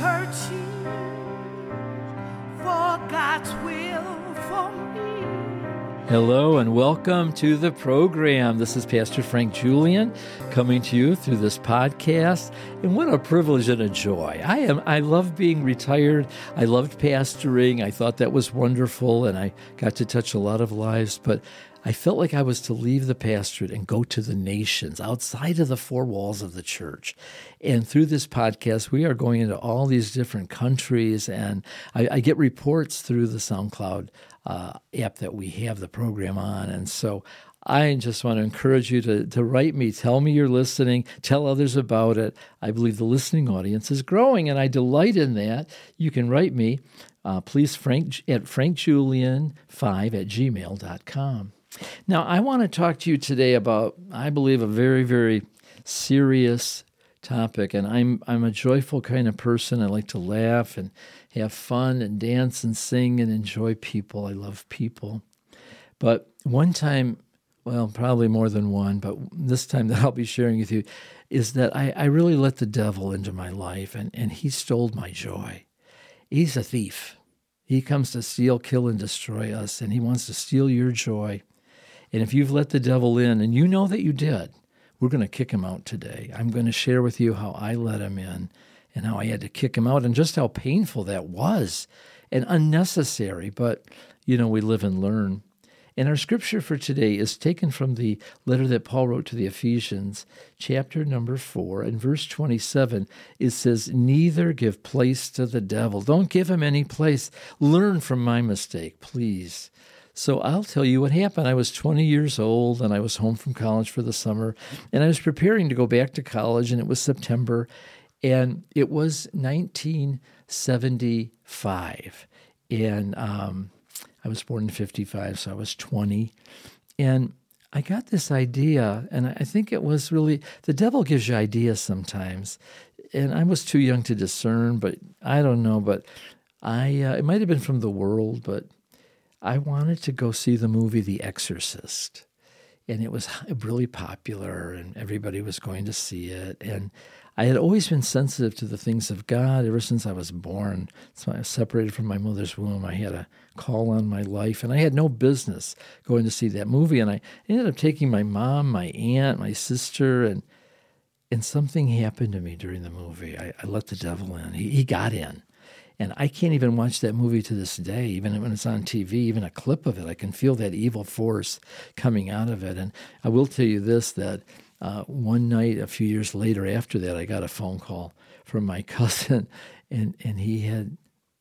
searching for God's will for me. Hello and welcome to the program. This is Pastor Frank Julian coming to you through this podcast. And what a privilege and a joy. I am I love being retired. I loved pastoring. I thought that was wonderful and I got to touch a lot of lives, but I felt like I was to leave the pastorate and go to the nations outside of the four walls of the church. And through this podcast, we are going into all these different countries, and I, I get reports through the SoundCloud uh, app that we have the program on. And so I just want to encourage you to, to write me, tell me you're listening, tell others about it. I believe the listening audience is growing, and I delight in that. You can write me, uh, please, Frank at frankjulian5 at gmail.com. Now, I want to talk to you today about, I believe, a very, very serious topic. And I'm, I'm a joyful kind of person. I like to laugh and have fun and dance and sing and enjoy people. I love people. But one time, well, probably more than one, but this time that I'll be sharing with you is that I, I really let the devil into my life and, and he stole my joy. He's a thief. He comes to steal, kill, and destroy us, and he wants to steal your joy. And if you've let the devil in, and you know that you did, we're going to kick him out today. I'm going to share with you how I let him in and how I had to kick him out and just how painful that was and unnecessary. But, you know, we live and learn. And our scripture for today is taken from the letter that Paul wrote to the Ephesians, chapter number 4, and verse 27. It says, Neither give place to the devil. Don't give him any place. Learn from my mistake, please. So I'll tell you what happened. I was 20 years old and I was home from college for the summer and I was preparing to go back to college and it was September and it was 1975 and um, I was born in 55 so I was 20 and I got this idea and I think it was really the devil gives you ideas sometimes and I was too young to discern but I don't know but I uh, it might have been from the world but I wanted to go see the movie The Exorcist. And it was really popular, and everybody was going to see it. And I had always been sensitive to the things of God ever since I was born. So I was separated from my mother's womb. I had a call on my life, and I had no business going to see that movie. And I ended up taking my mom, my aunt, my sister, and and something happened to me during the movie. I, I let the devil in. He, he got in. And I can't even watch that movie to this day, even when it's on TV, even a clip of it. I can feel that evil force coming out of it. And I will tell you this that uh, one night, a few years later after that, I got a phone call from my cousin, and, and he had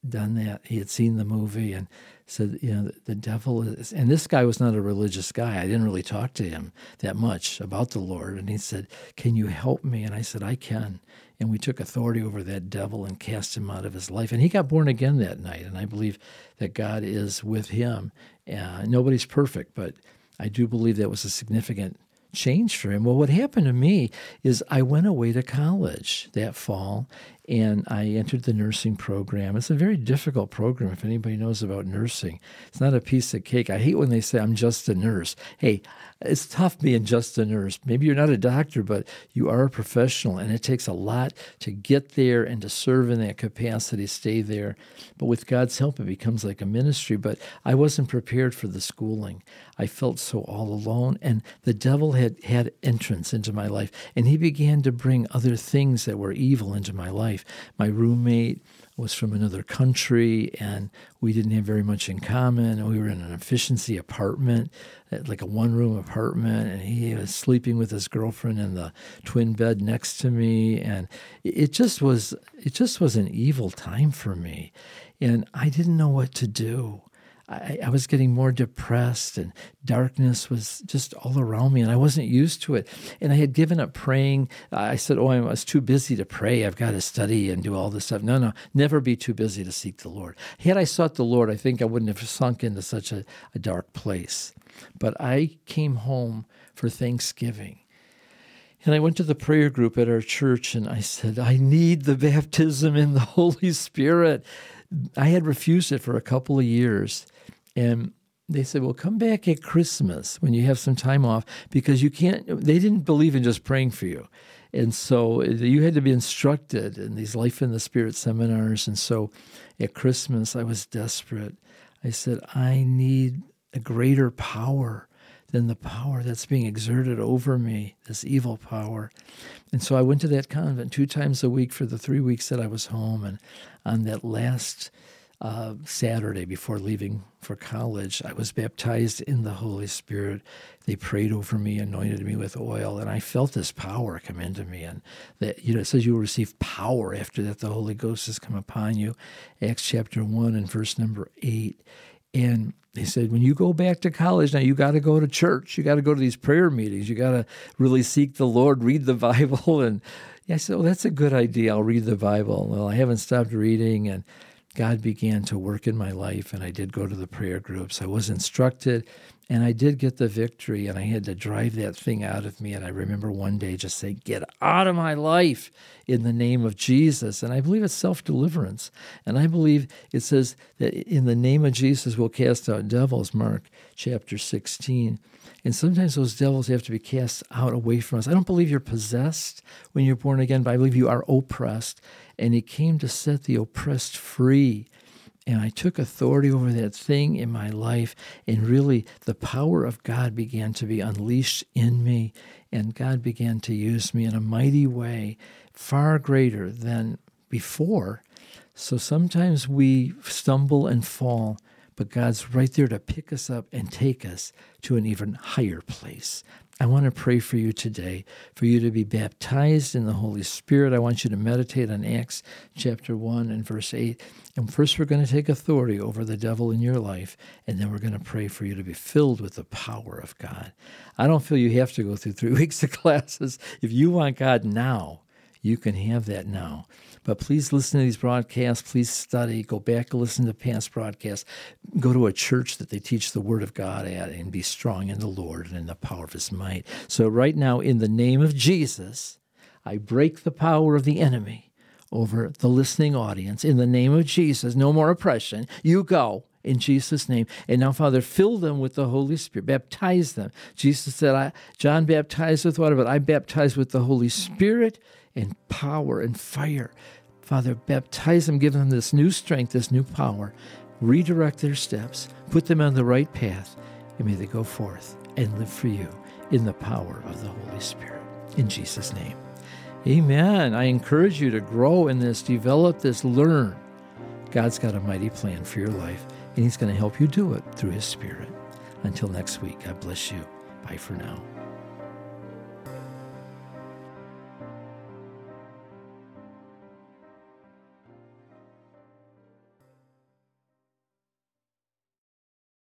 done that. He had seen the movie and said, you know, the, the devil is. And this guy was not a religious guy. I didn't really talk to him that much about the Lord. And he said, Can you help me? And I said, I can and we took authority over that devil and cast him out of his life. And he got born again that night. And I believe that God is with him. Uh, nobody's perfect, but I do believe that was a significant change for him. Well, what happened to me is I went away to college that fall and I entered the nursing program. It's a very difficult program if anybody knows about nursing. It's not a piece of cake. I hate when they say I'm just a nurse. Hey, it's tough being just a nurse. Maybe you're not a doctor, but you are a professional, and it takes a lot to get there and to serve in that capacity, stay there. But with God's help, it becomes like a ministry. But I wasn't prepared for the schooling. I felt so all alone, and the devil had had entrance into my life, and he began to bring other things that were evil into my life. My roommate, was from another country and we didn't have very much in common. And we were in an efficiency apartment, like a one room apartment, and he was sleeping with his girlfriend in the twin bed next to me. And it just was it just was an evil time for me. And I didn't know what to do. I, I, was getting more depressed and darkness was just all around me and I wasn't used to it. And I had given up praying. I said, Oh, I was too busy to pray. I've got to study and do all this stuff. No, no, never be too busy to seek the Lord. Had I sought the Lord, I think I wouldn't have sunk into such a, a dark place. But I came home for Thanksgiving. And I went to the prayer group at our church and I said, I need the baptism in the Holy Spirit. I had refused it for a couple of years. And they said, well, come back at Christmas when you have some time off because you can't, they didn't believe in just praying for you. And so you had to be instructed in these Life in the Spirit seminars. And so at Christmas, I was desperate. I said, I need a greater power than the power that's being exerted over me, this evil power. And so I went to that convent two times a week for the three weeks that I was home. And on that last uh, Saturday before leaving for college, I was baptized in the Holy Spirit. They prayed over me, anointed me with oil, and I felt this power come into me. And that you know, it says you will receive power after that the Holy Ghost has come upon you. Acts chapter one and verse number eight. And he said, when you go back to college, now you got to go to church. You got to go to these prayer meetings. You got to really seek the Lord, read the Bible. And I said, well, that's a good idea. I'll read the Bible. Well, I haven't stopped reading. And God began to work in my life, and I did go to the prayer groups. I was instructed, and I did get the victory, and I had to drive that thing out of me. And I remember one day just saying, Get out of my life in the name of Jesus. And I believe it's self deliverance. And I believe it says that in the name of Jesus, we'll cast out devils, Mark chapter 16. And sometimes those devils have to be cast out away from us. I don't believe you're possessed when you're born again, but I believe you are oppressed. And he came to set the oppressed free. And I took authority over that thing in my life. And really, the power of God began to be unleashed in me. And God began to use me in a mighty way, far greater than before. So sometimes we stumble and fall but God's right there to pick us up and take us to an even higher place. I want to pray for you today, for you to be baptized in the Holy Spirit. I want you to meditate on Acts chapter 1 and verse 8. And first, we're going to take authority over the devil in your life, and then we're going to pray for you to be filled with the power of God. I don't feel you have to go through three weeks of classes. If you want God now, you can have that now. But please listen to these broadcasts. Please study. Go back and listen to past broadcasts. Go to a church that they teach the Word of God at and be strong in the Lord and in the power of His might. So, right now, in the name of Jesus, I break the power of the enemy over the listening audience. In the name of Jesus, no more oppression. You go in Jesus' name. And now, Father, fill them with the Holy Spirit. Baptize them. Jesus said, I, John baptized with water, but I baptize with the Holy Spirit and power and fire. Father, baptize them, give them this new strength, this new power. Redirect their steps, put them on the right path, and may they go forth and live for you in the power of the Holy Spirit. In Jesus' name. Amen. I encourage you to grow in this, develop this, learn. God's got a mighty plan for your life, and He's going to help you do it through His Spirit. Until next week, God bless you. Bye for now.